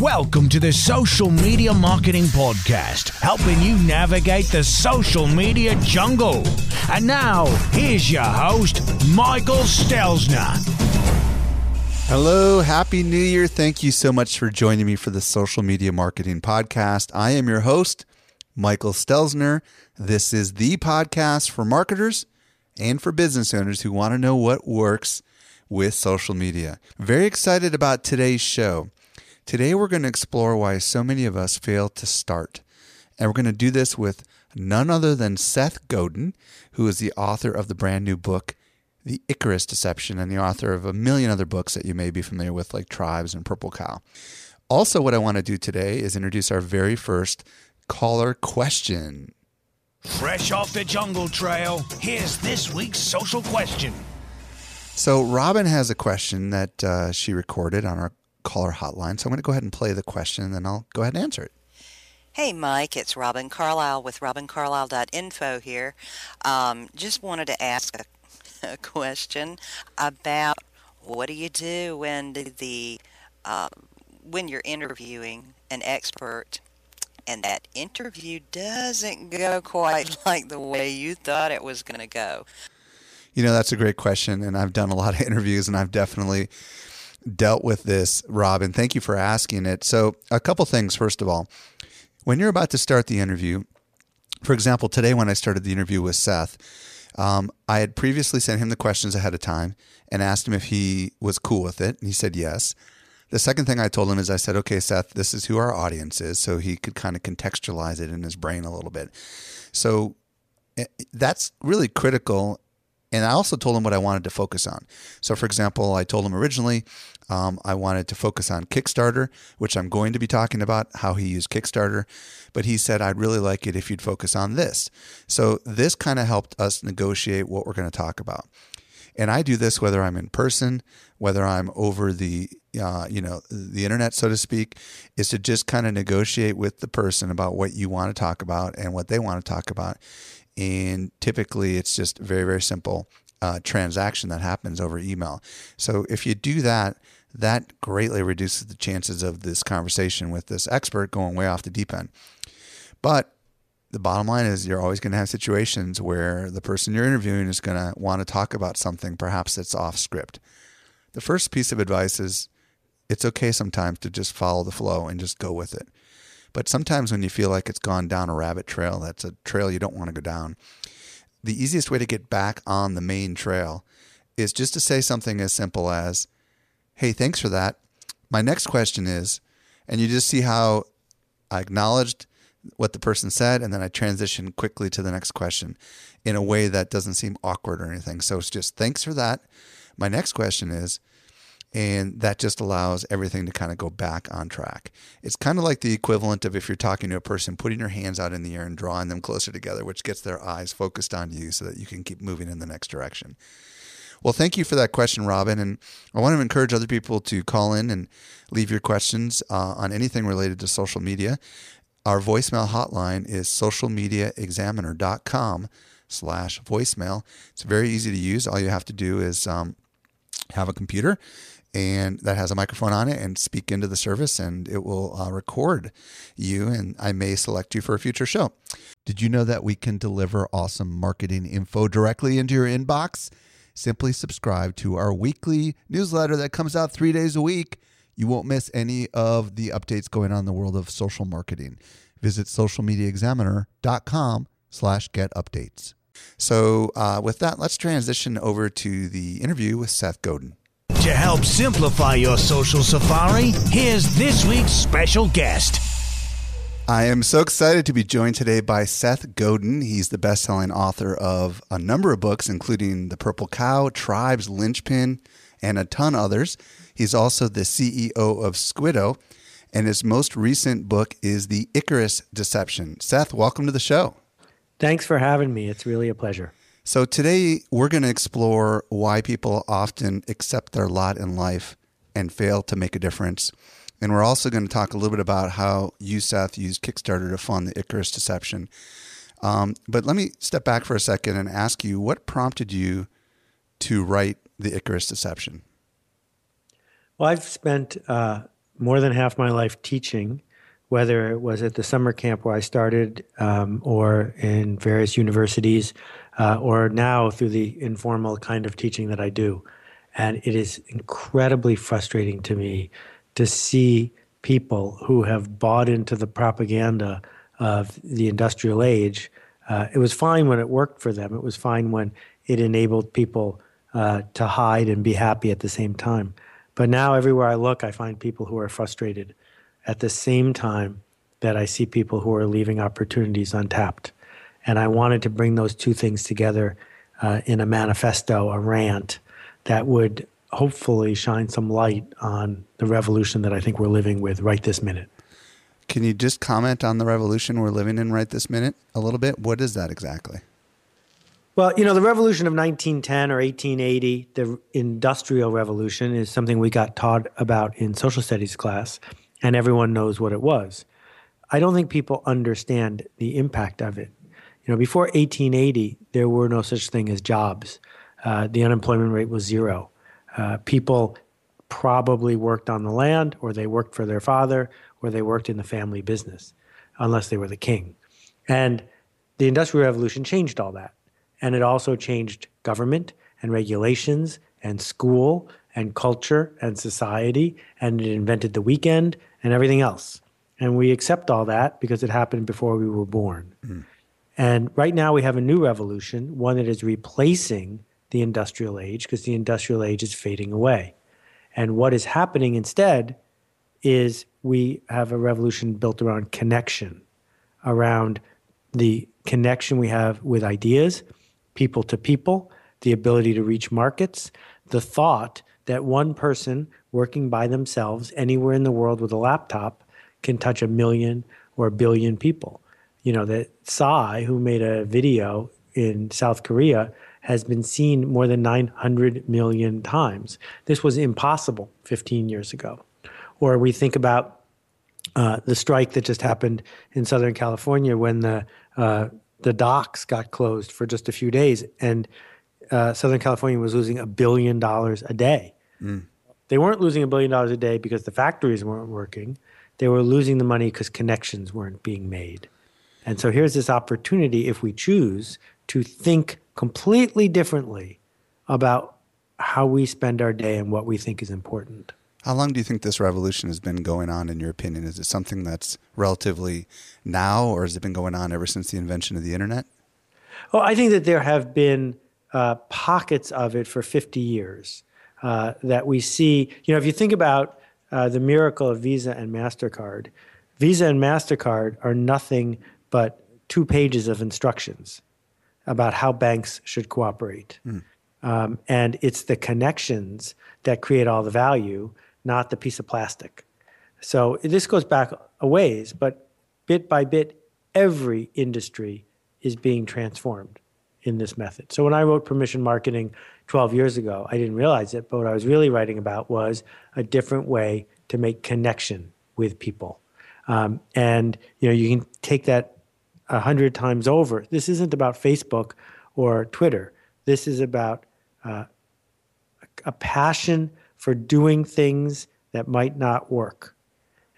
Welcome to the Social Media Marketing Podcast, helping you navigate the social media jungle. And now, here's your host, Michael Stelzner. Hello, Happy New Year. Thank you so much for joining me for the Social Media Marketing Podcast. I am your host, Michael Stelzner. This is the podcast for marketers and for business owners who want to know what works with social media. Very excited about today's show. Today, we're going to explore why so many of us fail to start. And we're going to do this with none other than Seth Godin, who is the author of the brand new book, The Icarus Deception, and the author of a million other books that you may be familiar with, like Tribes and Purple Cow. Also, what I want to do today is introduce our very first caller question. Fresh off the jungle trail, here's this week's social question. So, Robin has a question that uh, she recorded on our caller hotline. So I'm going to go ahead and play the question and then I'll go ahead and answer it. Hey, Mike, it's Robin Carlisle with robincarlisle.info here. Um, just wanted to ask a, a, question about what do you do when the uh, when you're interviewing an expert and that interview doesn't go quite like the way you thought it was going to go. You know, that's a great question, and I've done a lot of interviews, and I've definitely dealt with this, Robin. Thank you for asking it. So, a couple things. First of all, when you're about to start the interview, for example, today when I started the interview with Seth, um, I had previously sent him the questions ahead of time and asked him if he was cool with it. And he said yes. The second thing I told him is I said, okay, Seth, this is who our audience is. So he could kind of contextualize it in his brain a little bit. So eh, that's really critical and I also told him what I wanted to focus on. So, for example, I told him originally um, I wanted to focus on Kickstarter, which I'm going to be talking about how he used Kickstarter. But he said, I'd really like it if you'd focus on this. So, this kind of helped us negotiate what we're going to talk about. And I do this whether I'm in person, whether I'm over the uh, you know the internet, so to speak, is to just kind of negotiate with the person about what you want to talk about and what they want to talk about and typically, it's just very, very simple uh, transaction that happens over email. So if you do that, that greatly reduces the chances of this conversation with this expert going way off the deep end. But the bottom line is you're always going to have situations where the person you're interviewing is going to want to talk about something perhaps that's off script. The first piece of advice is it's okay sometimes to just follow the flow and just go with it. But sometimes when you feel like it's gone down a rabbit trail, that's a trail you don't want to go down. The easiest way to get back on the main trail is just to say something as simple as, Hey, thanks for that. My next question is, and you just see how I acknowledged what the person said and then I transition quickly to the next question in a way that doesn't seem awkward or anything. So it's just thanks for that. My next question is, and that just allows everything to kind of go back on track. It's kind of like the equivalent of if you're talking to a person, putting your hands out in the air and drawing them closer together, which gets their eyes focused on you so that you can keep moving in the next direction. Well, thank you for that question, Robin. And I want to encourage other people to call in and leave your questions uh, on anything related to social media. Our voicemail hotline is socialmediaexaminer.com slash voicemail. It's very easy to use. All you have to do is um, have a computer and that has a microphone on it and speak into the service and it will uh, record you and I may select you for a future show. Did you know that we can deliver awesome marketing info directly into your inbox? Simply subscribe to our weekly newsletter that comes out 3 days a week. You won't miss any of the updates going on in the world of social marketing. Visit socialmediaexaminer.com slash get updates. So, uh, with that, let's transition over to the interview with Seth Godin. To help simplify your social safari, here's this week's special guest. I am so excited to be joined today by Seth Godin. He's the best selling author of a number of books, including The Purple Cow, Tribes, Linchpin, and a ton others. He's also the CEO of Squidoo. And his most recent book is The Icarus Deception. Seth, welcome to the show. Thanks for having me. It's really a pleasure. So, today we're going to explore why people often accept their lot in life and fail to make a difference. And we're also going to talk a little bit about how you, Seth, used Kickstarter to fund the Icarus Deception. Um, but let me step back for a second and ask you what prompted you to write the Icarus Deception? Well, I've spent uh, more than half my life teaching, whether it was at the summer camp where I started um, or in various universities uh, or now through the informal kind of teaching that I do. And it is incredibly frustrating to me to see people who have bought into the propaganda of the industrial age. Uh, it was fine when it worked for them. It was fine when it enabled people uh, to hide and be happy at the same time. But now, everywhere I look, I find people who are frustrated at the same time that I see people who are leaving opportunities untapped. And I wanted to bring those two things together uh, in a manifesto, a rant that would hopefully shine some light on the revolution that I think we're living with right this minute. Can you just comment on the revolution we're living in right this minute a little bit? What is that exactly? Well, you know, the revolution of 1910 or 1880, the industrial revolution, is something we got taught about in social studies class, and everyone knows what it was. I don't think people understand the impact of it. You know, before 1880, there were no such thing as jobs. Uh, the unemployment rate was zero. Uh, people probably worked on the land, or they worked for their father, or they worked in the family business, unless they were the king. And the Industrial Revolution changed all that. And it also changed government and regulations and school and culture and society. And it invented the weekend and everything else. And we accept all that because it happened before we were born. Mm. And right now we have a new revolution, one that is replacing the industrial age because the industrial age is fading away. And what is happening instead is we have a revolution built around connection, around the connection we have with ideas people to people, the ability to reach markets, the thought that one person working by themselves anywhere in the world with a laptop can touch a million or a billion people. You know, that Psy, who made a video in South Korea, has been seen more than 900 million times. This was impossible 15 years ago. Or we think about uh, the strike that just happened in Southern California when the uh, the docks got closed for just a few days, and uh, Southern California was losing a billion dollars a day. Mm. They weren't losing a billion dollars a day because the factories weren't working. They were losing the money because connections weren't being made. And so here's this opportunity, if we choose, to think completely differently about how we spend our day and what we think is important. How long do you think this revolution has been going on, in your opinion? Is it something that's relatively now, or has it been going on ever since the invention of the internet? Well, I think that there have been uh, pockets of it for 50 years uh, that we see. You know, if you think about uh, the miracle of Visa and MasterCard, Visa and MasterCard are nothing but two pages of instructions about how banks should cooperate. Mm. Um, and it's the connections that create all the value not the piece of plastic. So this goes back a ways, but bit by bit, every industry is being transformed in this method. So when I wrote permission marketing 12 years ago, I didn't realize it, but what I was really writing about was a different way to make connection with people. Um, and you know, you can take that a hundred times over. This isn't about Facebook or Twitter. This is about uh, a passion for doing things that might not work.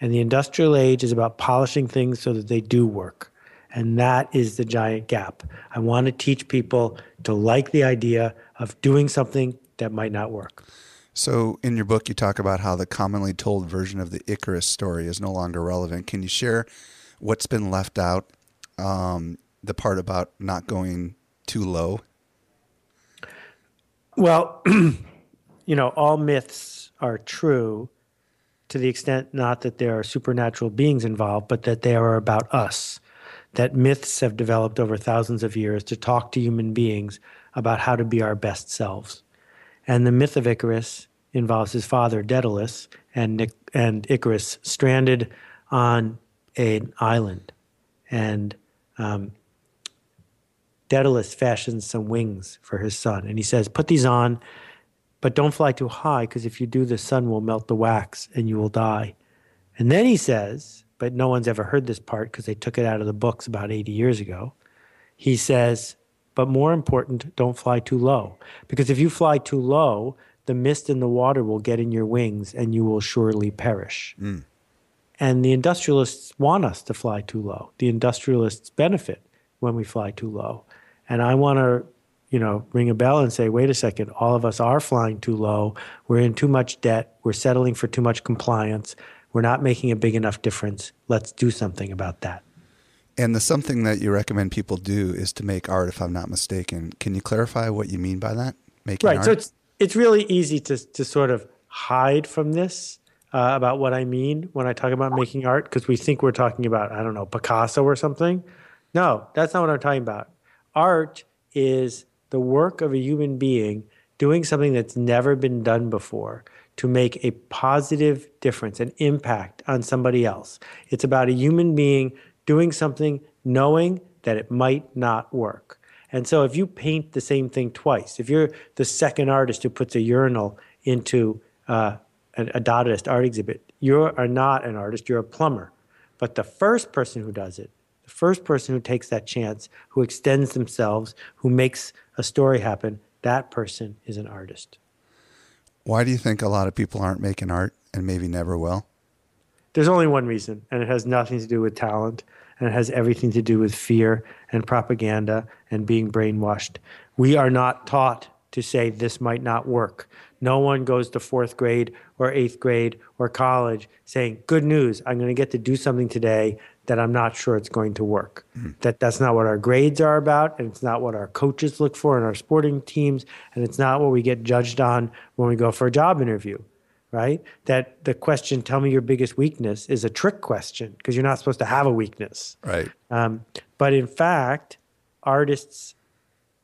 And the industrial age is about polishing things so that they do work. And that is the giant gap. I want to teach people to like the idea of doing something that might not work. So, in your book, you talk about how the commonly told version of the Icarus story is no longer relevant. Can you share what's been left out? Um, the part about not going too low? Well, you know, all myths are true to the extent not that there are supernatural beings involved, but that they are about us. That myths have developed over thousands of years to talk to human beings about how to be our best selves. And the myth of Icarus involves his father Daedalus and Nic- and Icarus stranded on an island, and um, Daedalus fashions some wings for his son, and he says, "Put these on, but don't fly too high, because if you do, the sun will melt the wax and you will die." And then he says, but no one's ever heard this part because they took it out of the books about 80 years ago. He says, but more important, don't fly too low. Because if you fly too low, the mist and the water will get in your wings and you will surely perish. Mm. And the industrialists want us to fly too low. The industrialists benefit when we fly too low. And I want to, you know, ring a bell and say, wait a second, all of us are flying too low. We're in too much debt. We're settling for too much compliance. We're not making a big enough difference. Let's do something about that. And the something that you recommend people do is to make art, if I'm not mistaken. Can you clarify what you mean by that? Making right. art? So it's it's really easy to to sort of hide from this uh, about what I mean when I talk about making art because we think we're talking about I don't know Picasso or something. No, that's not what I'm talking about. Art is the work of a human being doing something that's never been done before to make a positive difference, an impact on somebody else. It's about a human being doing something knowing that it might not work. And so if you paint the same thing twice, if you're the second artist who puts a urinal into uh, a, Dadaist art exhibit, you are not an artist, you're a plumber. But the first person who does it, the first person who takes that chance, who extends themselves, who makes a story happen, that person is an artist. Why do you think a lot of people aren't making art and maybe never will? There's only one reason, and it has nothing to do with talent, and it has everything to do with fear and propaganda and being brainwashed. We are not taught to say this might not work. No one goes to fourth grade or eighth grade or college saying, Good news, I'm going to get to do something today that I'm not sure it's going to work. Mm. That that's not what our grades are about, and it's not what our coaches look for in our sporting teams, and it's not what we get judged on when we go for a job interview, right? That the question, "Tell me your biggest weakness," is a trick question because you're not supposed to have a weakness, right? Um, but in fact, artists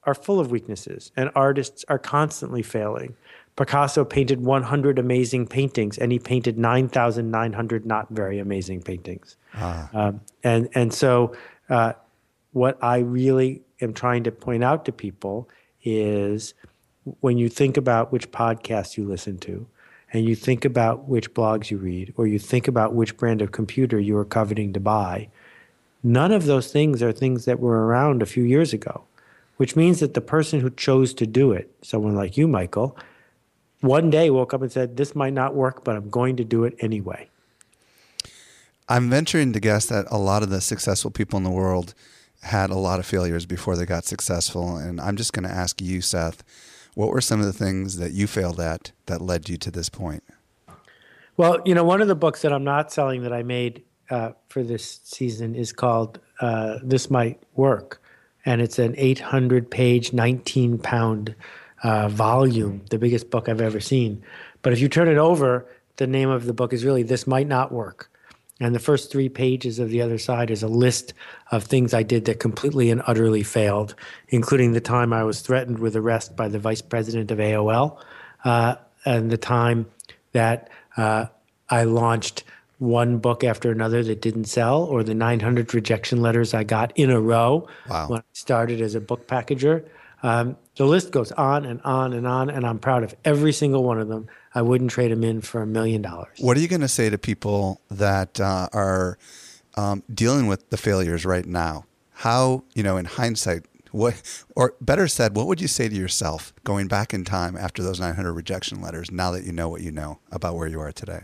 are full of weaknesses, and artists are constantly failing. Picasso painted 100 amazing paintings, and he painted 9,900 not very amazing paintings. Ah. Um, and and so, uh, what I really am trying to point out to people is when you think about which podcasts you listen to, and you think about which blogs you read, or you think about which brand of computer you are coveting to buy, none of those things are things that were around a few years ago, which means that the person who chose to do it, someone like you, Michael, one day woke up and said, This might not work, but I'm going to do it anyway. I'm venturing to guess that a lot of the successful people in the world had a lot of failures before they got successful. And I'm just going to ask you, Seth, what were some of the things that you failed at that led you to this point? Well, you know, one of the books that I'm not selling that I made uh, for this season is called uh, This Might Work. And it's an 800 page, 19 pound uh, volume, the biggest book I've ever seen. But if you turn it over, the name of the book is really This Might Not Work. And the first three pages of the other side is a list of things I did that completely and utterly failed, including the time I was threatened with arrest by the vice president of AOL, uh, and the time that uh, I launched one book after another that didn't sell, or the 900 rejection letters I got in a row wow. when I started as a book packager. Um, the list goes on and on and on, and I'm proud of every single one of them. I wouldn't trade them in for a million dollars. What are you going to say to people that uh, are um, dealing with the failures right now? How, you know, in hindsight, what, or better said, what would you say to yourself going back in time after those 900 rejection letters, now that you know what you know about where you are today?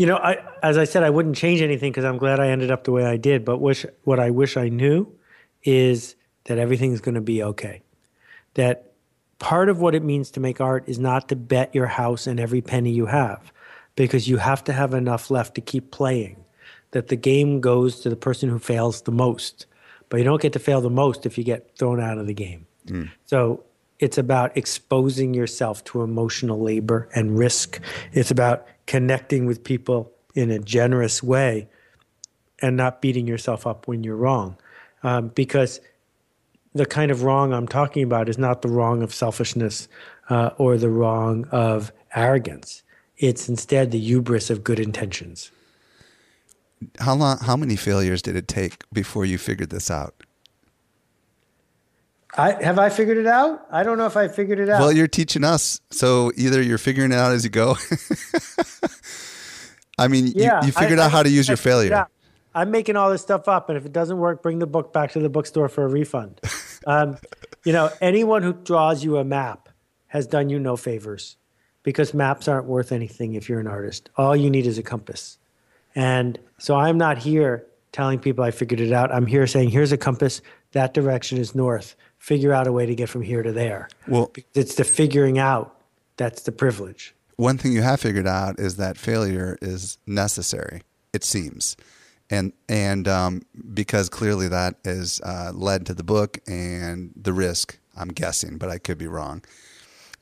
You know, I, as I said, I wouldn't change anything because I'm glad I ended up the way I did. But wish, what I wish I knew is that everything's going to be okay. That part of what it means to make art is not to bet your house and every penny you have, because you have to have enough left to keep playing. That the game goes to the person who fails the most, but you don't get to fail the most if you get thrown out of the game. Mm. So it's about exposing yourself to emotional labor and risk. It's about connecting with people in a generous way and not beating yourself up when you're wrong. Um, because the kind of wrong I'm talking about is not the wrong of selfishness uh, or the wrong of arrogance. It's instead the hubris of good intentions. How long? How many failures did it take before you figured this out? I have I figured it out? I don't know if I figured it out. Well, you're teaching us, so either you're figuring it out as you go. I mean, yeah, you, you figured I, out how to use I your failure. I'm making all this stuff up, and if it doesn't work, bring the book back to the bookstore for a refund. um, you know, anyone who draws you a map has done you no favors because maps aren't worth anything if you're an artist. All you need is a compass. And so I'm not here telling people I figured it out. I'm here saying, here's a compass. That direction is north. Figure out a way to get from here to there. Well, it's the figuring out that's the privilege. One thing you have figured out is that failure is necessary. It seems, and and um, because clearly that has uh, led to the book and the risk. I'm guessing, but I could be wrong.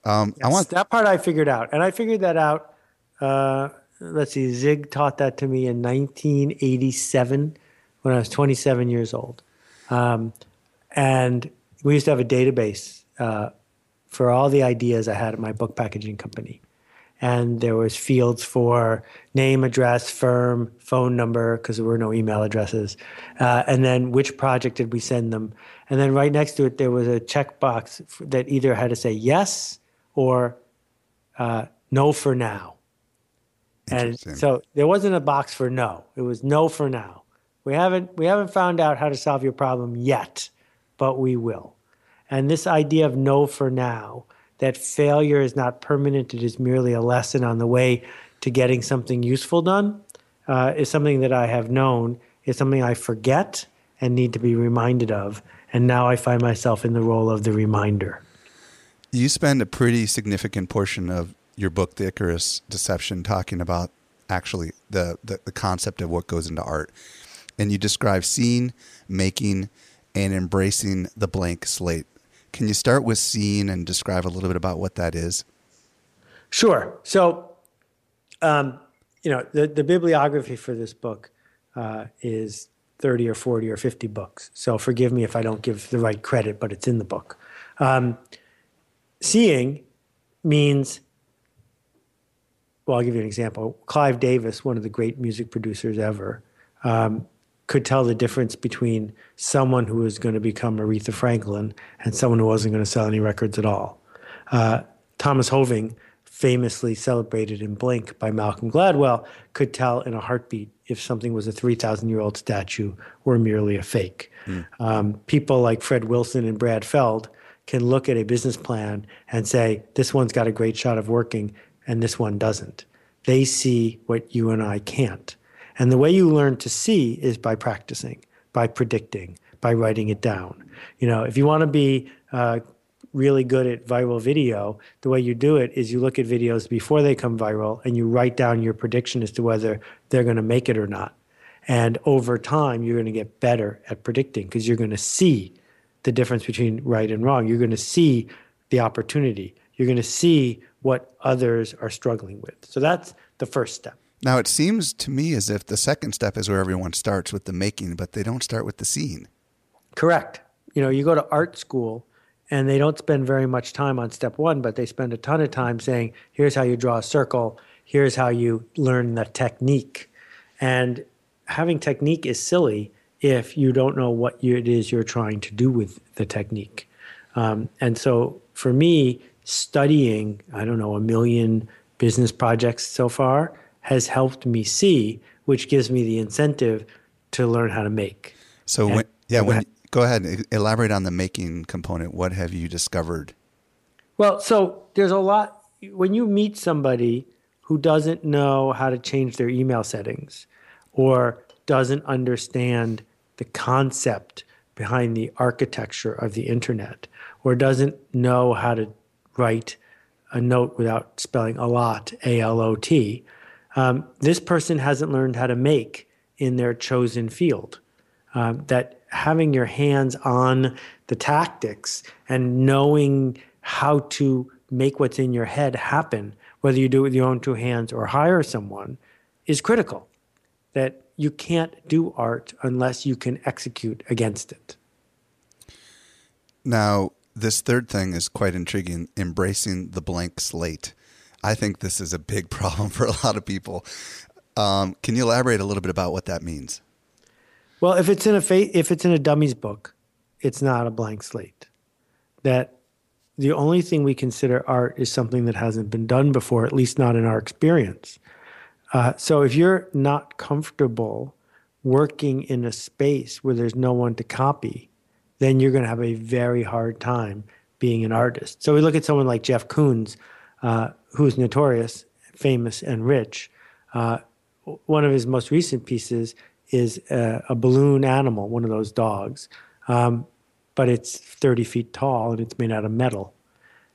Um, yes, I want that part I figured out, and I figured that out. Uh, let's see, Zig taught that to me in 1987 when I was 27 years old. Um, and we used to have a database uh, for all the ideas I had at my book packaging company. And there was fields for name, address, firm, phone number, because there were no email addresses. Uh, and then which project did we send them? And then right next to it, there was a checkbox that either had to say yes or uh, no for now. And so there wasn't a box for no. It was no for now. We haven't we haven't found out how to solve your problem yet, but we will. And this idea of no for now, that failure is not permanent, it is merely a lesson on the way to getting something useful done, uh, is something that I have known, is something I forget and need to be reminded of. And now I find myself in the role of the reminder. You spend a pretty significant portion of your book, The Icarus Deception, talking about actually the, the, the concept of what goes into art. And you describe seeing, making, and embracing the blank slate. Can you start with seeing and describe a little bit about what that is? Sure. So, um, you know, the, the bibliography for this book uh, is 30 or 40 or 50 books. So forgive me if I don't give the right credit, but it's in the book. Um, seeing means well, I'll give you an example. Clive Davis, one of the great music producers ever, um, could tell the difference between someone who was going to become Aretha Franklin and someone who wasn't going to sell any records at all. Uh, Thomas Hoving, famously celebrated in Blink by Malcolm Gladwell, could tell in a heartbeat if something was a 3,000 year old statue or merely a fake. Mm. Um, people like Fred Wilson and Brad Feld can look at a business plan and say, this one's got a great shot of working and this one doesn't. They see what you and I can't. And the way you learn to see is by practicing, by predicting, by writing it down. You know, if you want to be uh, really good at viral video, the way you do it is you look at videos before they come viral and you write down your prediction as to whether they're going to make it or not. And over time, you're going to get better at predicting because you're going to see the difference between right and wrong. You're going to see the opportunity. You're going to see what others are struggling with. So that's the first step. Now, it seems to me as if the second step is where everyone starts with the making, but they don't start with the seeing. Correct. You know, you go to art school and they don't spend very much time on step one, but they spend a ton of time saying, here's how you draw a circle, here's how you learn the technique. And having technique is silly if you don't know what it is you're trying to do with the technique. Um, and so for me, studying, I don't know, a million business projects so far has helped me see, which gives me the incentive to learn how to make. So, when, yeah, when, go ahead, and elaborate on the making component. What have you discovered? Well, so there's a lot. When you meet somebody who doesn't know how to change their email settings or doesn't understand the concept behind the architecture of the internet or doesn't know how to write a note without spelling a lot, A L O T. Um, this person hasn't learned how to make in their chosen field. Um, that having your hands on the tactics and knowing how to make what's in your head happen, whether you do it with your own two hands or hire someone, is critical. That you can't do art unless you can execute against it. Now, this third thing is quite intriguing embracing the blank slate. I think this is a big problem for a lot of people. Um, can you elaborate a little bit about what that means? Well, if it's in a fa- if it's in a dummies book, it's not a blank slate. That the only thing we consider art is something that hasn't been done before, at least not in our experience. Uh, so if you're not comfortable working in a space where there's no one to copy, then you're going to have a very hard time being an artist. So we look at someone like Jeff Koons, uh, who's notorious, famous, and rich. Uh, one of his most recent pieces is a, a balloon animal, one of those dogs, um, but it's 30 feet tall and it's made out of metal.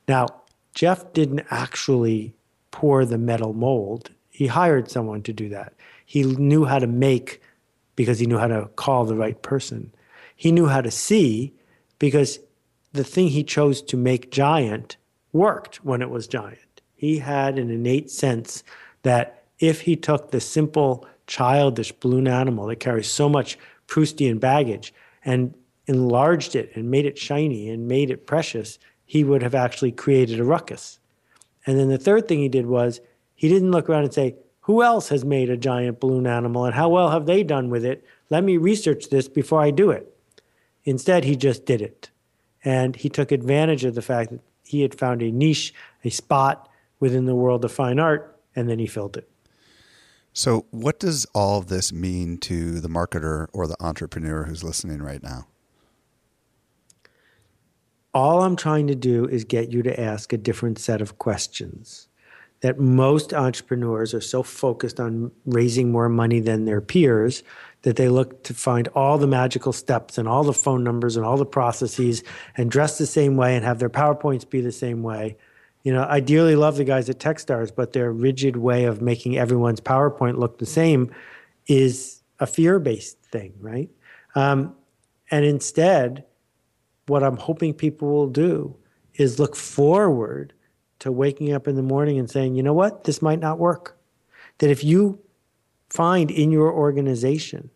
Now, Jeff didn't actually pour the metal mold. He hired someone to do that. He knew how to make because he knew how to call the right person. He knew how to see because the thing he chose to make giant worked when it was giant. He had an innate sense that if he took the simple, childish balloon animal that carries so much Proustian baggage and enlarged it and made it shiny and made it precious, he would have actually created a ruckus. And then the third thing he did was he didn't look around and say, Who else has made a giant balloon animal and how well have they done with it? Let me research this before I do it. Instead, he just did it. And he took advantage of the fact that he had found a niche, a spot within the world of fine art, and then he filled it. So, what does all of this mean to the marketer or the entrepreneur who's listening right now? All I'm trying to do is get you to ask a different set of questions. That most entrepreneurs are so focused on raising more money than their peers that they look to find all the magical steps and all the phone numbers and all the processes and dress the same way and have their PowerPoints be the same way. You know, I dearly love the guys at Techstars, but their rigid way of making everyone's PowerPoint look the same is a fear based thing, right? Um, and instead, what I'm hoping people will do is look forward to waking up in the morning and saying, you know what, this might not work. That if you find in your organization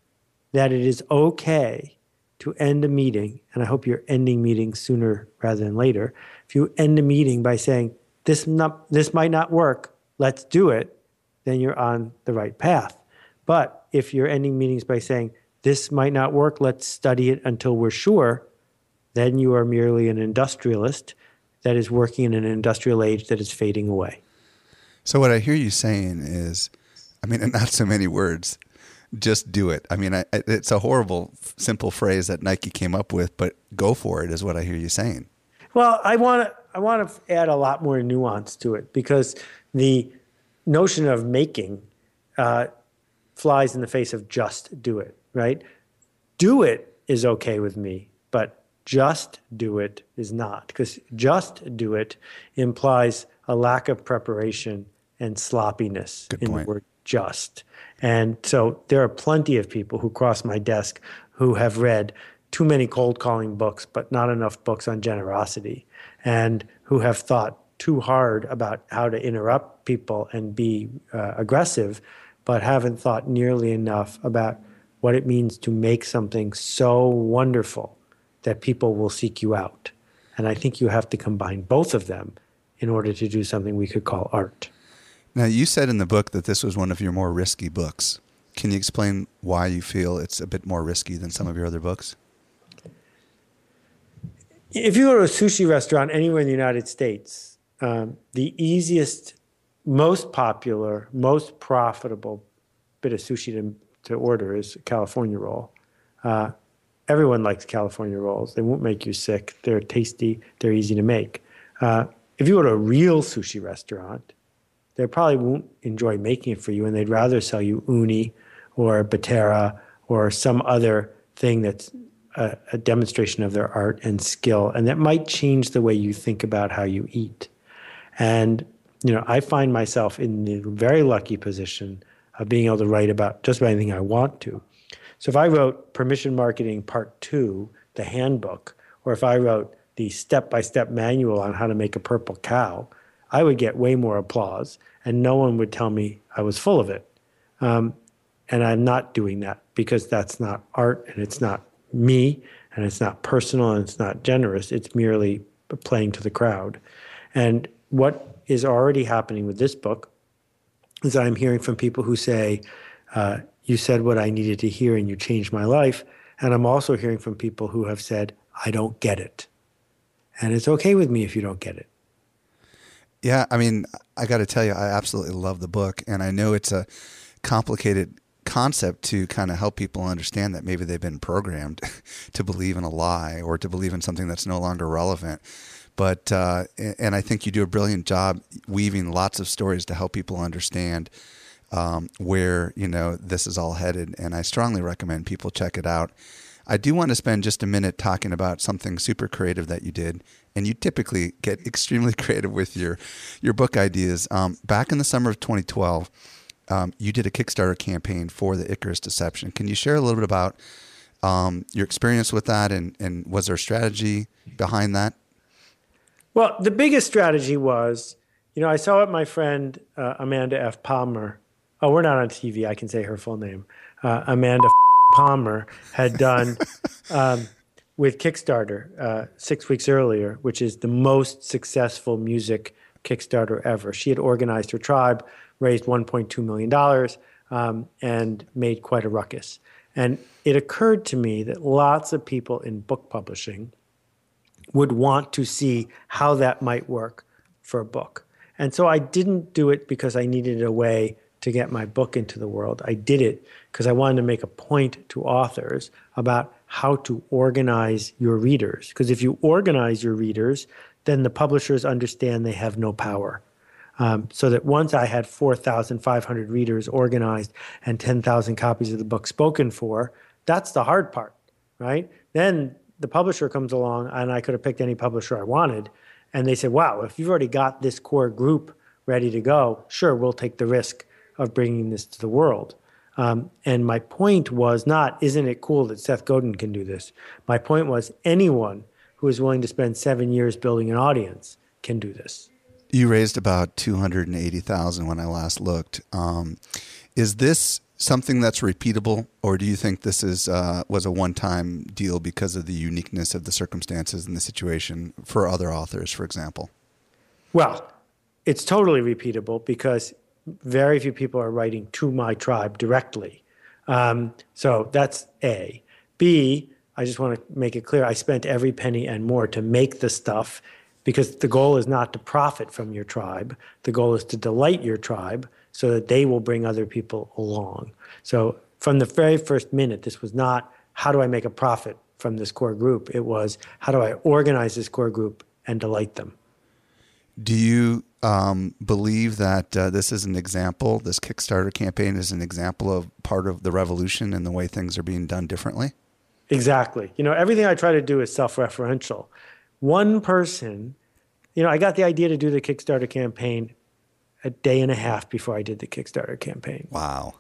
that it is okay to end a meeting, and I hope you're ending meetings sooner rather than later. If you end a meeting by saying, this, not, this might not work, let's do it, then you're on the right path. But if you're ending meetings by saying, this might not work, let's study it until we're sure, then you are merely an industrialist that is working in an industrial age that is fading away. So, what I hear you saying is, I mean, in not so many words, just do it. I mean, I, it's a horrible, simple phrase that Nike came up with, but go for it is what I hear you saying. Well, I want to I want to add a lot more nuance to it because the notion of making uh, flies in the face of just do it. Right? Do it is okay with me, but just do it is not because just do it implies a lack of preparation and sloppiness Good in point. the word just. And so there are plenty of people who cross my desk who have read too many cold calling books, but not enough books on generosity, and who have thought too hard about how to interrupt people and be uh, aggressive, but haven't thought nearly enough about what it means to make something so wonderful that people will seek you out. And I think you have to combine both of them in order to do something we could call art. Now, you said in the book that this was one of your more risky books. Can you explain why you feel it's a bit more risky than some of your other books? If you go to a sushi restaurant anywhere in the United States, um, the easiest, most popular, most profitable bit of sushi to, to order is a California roll. Uh, everyone likes California rolls. They won't make you sick. They're tasty. They're easy to make. Uh, if you go to a real sushi restaurant, they probably won't enjoy making it for you, and they'd rather sell you uni or battera or some other thing that's a, a, demonstration of their art and skill, and that might change the way you think about how you eat. And you know, I find myself in the very lucky position of being able to write about just about anything I want to. So if I wrote Permission Marketing Part Two, the handbook, or if I wrote the step-by-step manual on how to make a purple cow, I would get way more applause, and no one would tell me I was full of it. Um, and I'm not doing that because that's not art and it's not me and it's not personal and it's not generous. It's merely playing to the crowd. And what is already happening with this book is I'm hearing from people who say, uh, You said what I needed to hear and you changed my life. And I'm also hearing from people who have said, I don't get it. And it's okay with me if you don't get it. Yeah, I mean, I got to tell you, I absolutely love the book, and I know it's a complicated concept to kind of help people understand that maybe they've been programmed to believe in a lie or to believe in something that's no longer relevant. But uh, and I think you do a brilliant job weaving lots of stories to help people understand um, where you know this is all headed. And I strongly recommend people check it out. I do want to spend just a minute talking about something super creative that you did, and you typically get extremely creative with your your book ideas. Um, back in the summer of 2012, um, you did a Kickstarter campaign for the Icarus Deception. Can you share a little bit about um, your experience with that, and and was there a strategy behind that? Well, the biggest strategy was, you know, I saw what my friend uh, Amanda F. Palmer. Oh, we're not on TV. I can say her full name. Uh, Amanda Palmer had done um, with Kickstarter uh, six weeks earlier, which is the most successful music Kickstarter ever. She had organized her tribe, raised $1.2 million, um, and made quite a ruckus. And it occurred to me that lots of people in book publishing would want to see how that might work for a book. And so I didn't do it because I needed a way to get my book into the world. I did it because I wanted to make a point to authors about how to organize your readers. Because if you organize your readers, then the publishers understand they have no power. Um, so that once I had 4,500 readers organized and 10,000 copies of the book spoken for, that's the hard part, right? Then the publisher comes along, and I could have picked any publisher I wanted. And they said, wow, if you've already got this core group ready to go, sure, we'll take the risk of bringing this to the world. Um, and my point was not, isn't it cool that Seth Godin can do this? My point was, anyone who is willing to spend seven years building an audience can do this. You raised about two hundred and eighty thousand when I last looked. Um, is this something that's repeatable, or do you think this is uh, was a one time deal because of the uniqueness of the circumstances and the situation for other authors, for example? Well, it's totally repeatable because very few people are writing to my tribe directly. Um, so that's A. B, I just want to make it clear I spent every penny and more to make the stuff because the goal is not to profit from your tribe. The goal is to delight your tribe so that they will bring other people along. So from the very first minute, this was not how do I make a profit from this core group? It was how do I organize this core group and delight them? Do you um, believe that uh, this is an example, this Kickstarter campaign is an example of part of the revolution and the way things are being done differently? Exactly. You know, everything I try to do is self referential. One person, you know, I got the idea to do the Kickstarter campaign a day and a half before I did the Kickstarter campaign. Wow.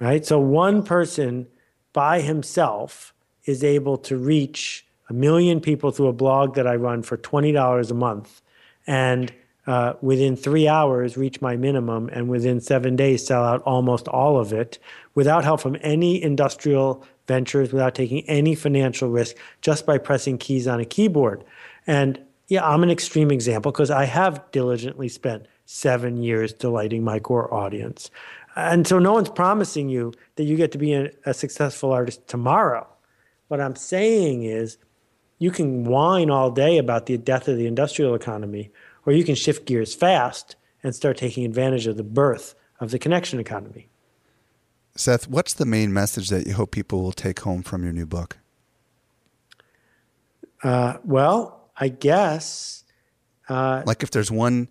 Right? So one person by himself is able to reach a million people through a blog that I run for $20 a month. And uh, within three hours reach my minimum and within seven days sell out almost all of it without help from any industrial ventures, without taking any financial risk, just by pressing keys on a keyboard. And yeah, I'm an extreme example because I have diligently spent seven years delighting my core audience. And so no one's promising you that you get to be a, a successful artist tomorrow. What I'm saying is you can whine all day about the death of the industrial economy, or you can shift gears fast and start taking advantage of the birth of the connection economy. Seth, what's the main message that you hope people will take home from your new book? Uh, well, I guess. Uh, like, if there's one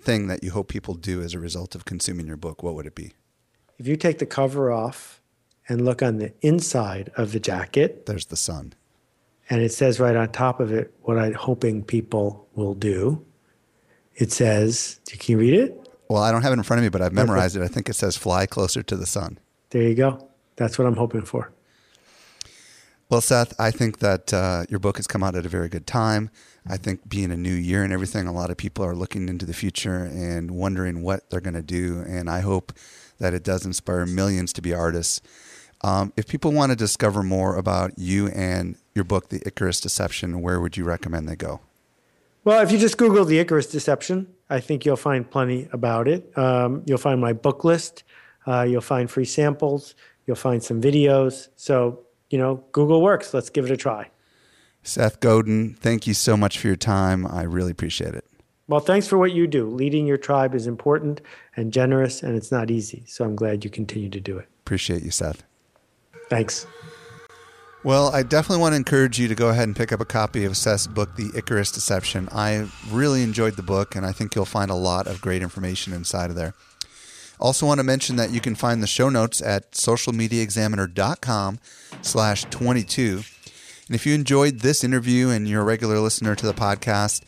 thing that you hope people do as a result of consuming your book, what would it be? If you take the cover off and look on the inside of the jacket, there's the sun. And it says right on top of it what I'm hoping people will do. It says, can you read it? Well, I don't have it in front of me, but I've memorized it. I think it says fly closer to the sun. There you go. That's what I'm hoping for. Well, Seth, I think that uh, your book has come out at a very good time. I think being a new year and everything, a lot of people are looking into the future and wondering what they're going to do. And I hope that it does inspire millions to be artists. Um, if people want to discover more about you and your book, The Icarus Deception, where would you recommend they go? Well, if you just Google the Icarus Deception, I think you'll find plenty about it. Um, you'll find my book list. Uh, you'll find free samples. You'll find some videos. So, you know, Google works. Let's give it a try. Seth Godin, thank you so much for your time. I really appreciate it. Well, thanks for what you do. Leading your tribe is important and generous, and it's not easy. So I'm glad you continue to do it. Appreciate you, Seth. Thanks. Well, I definitely want to encourage you to go ahead and pick up a copy of Seth's book, The Icarus Deception. I really enjoyed the book, and I think you'll find a lot of great information inside of there. Also want to mention that you can find the show notes at socialmediaexaminer.com slash 22. And if you enjoyed this interview and you're a regular listener to the podcast,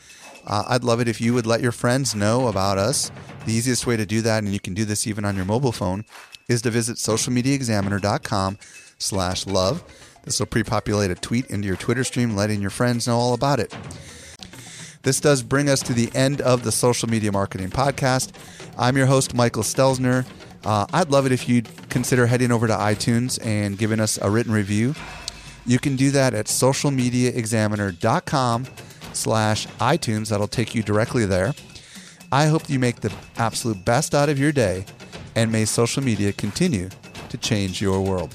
uh, I'd love it if you would let your friends know about us. The easiest way to do that, and you can do this even on your mobile phone, is to visit socialmediaexaminer.com slash love. This will pre-populate a tweet into your Twitter stream, letting your friends know all about it. This does bring us to the end of the Social Media Marketing Podcast. I'm your host, Michael Stelzner. Uh, I'd love it if you'd consider heading over to iTunes and giving us a written review. You can do that at socialmediaexaminer.com slash iTunes. That'll take you directly there. I hope you make the absolute best out of your day, and may social media continue to change your world.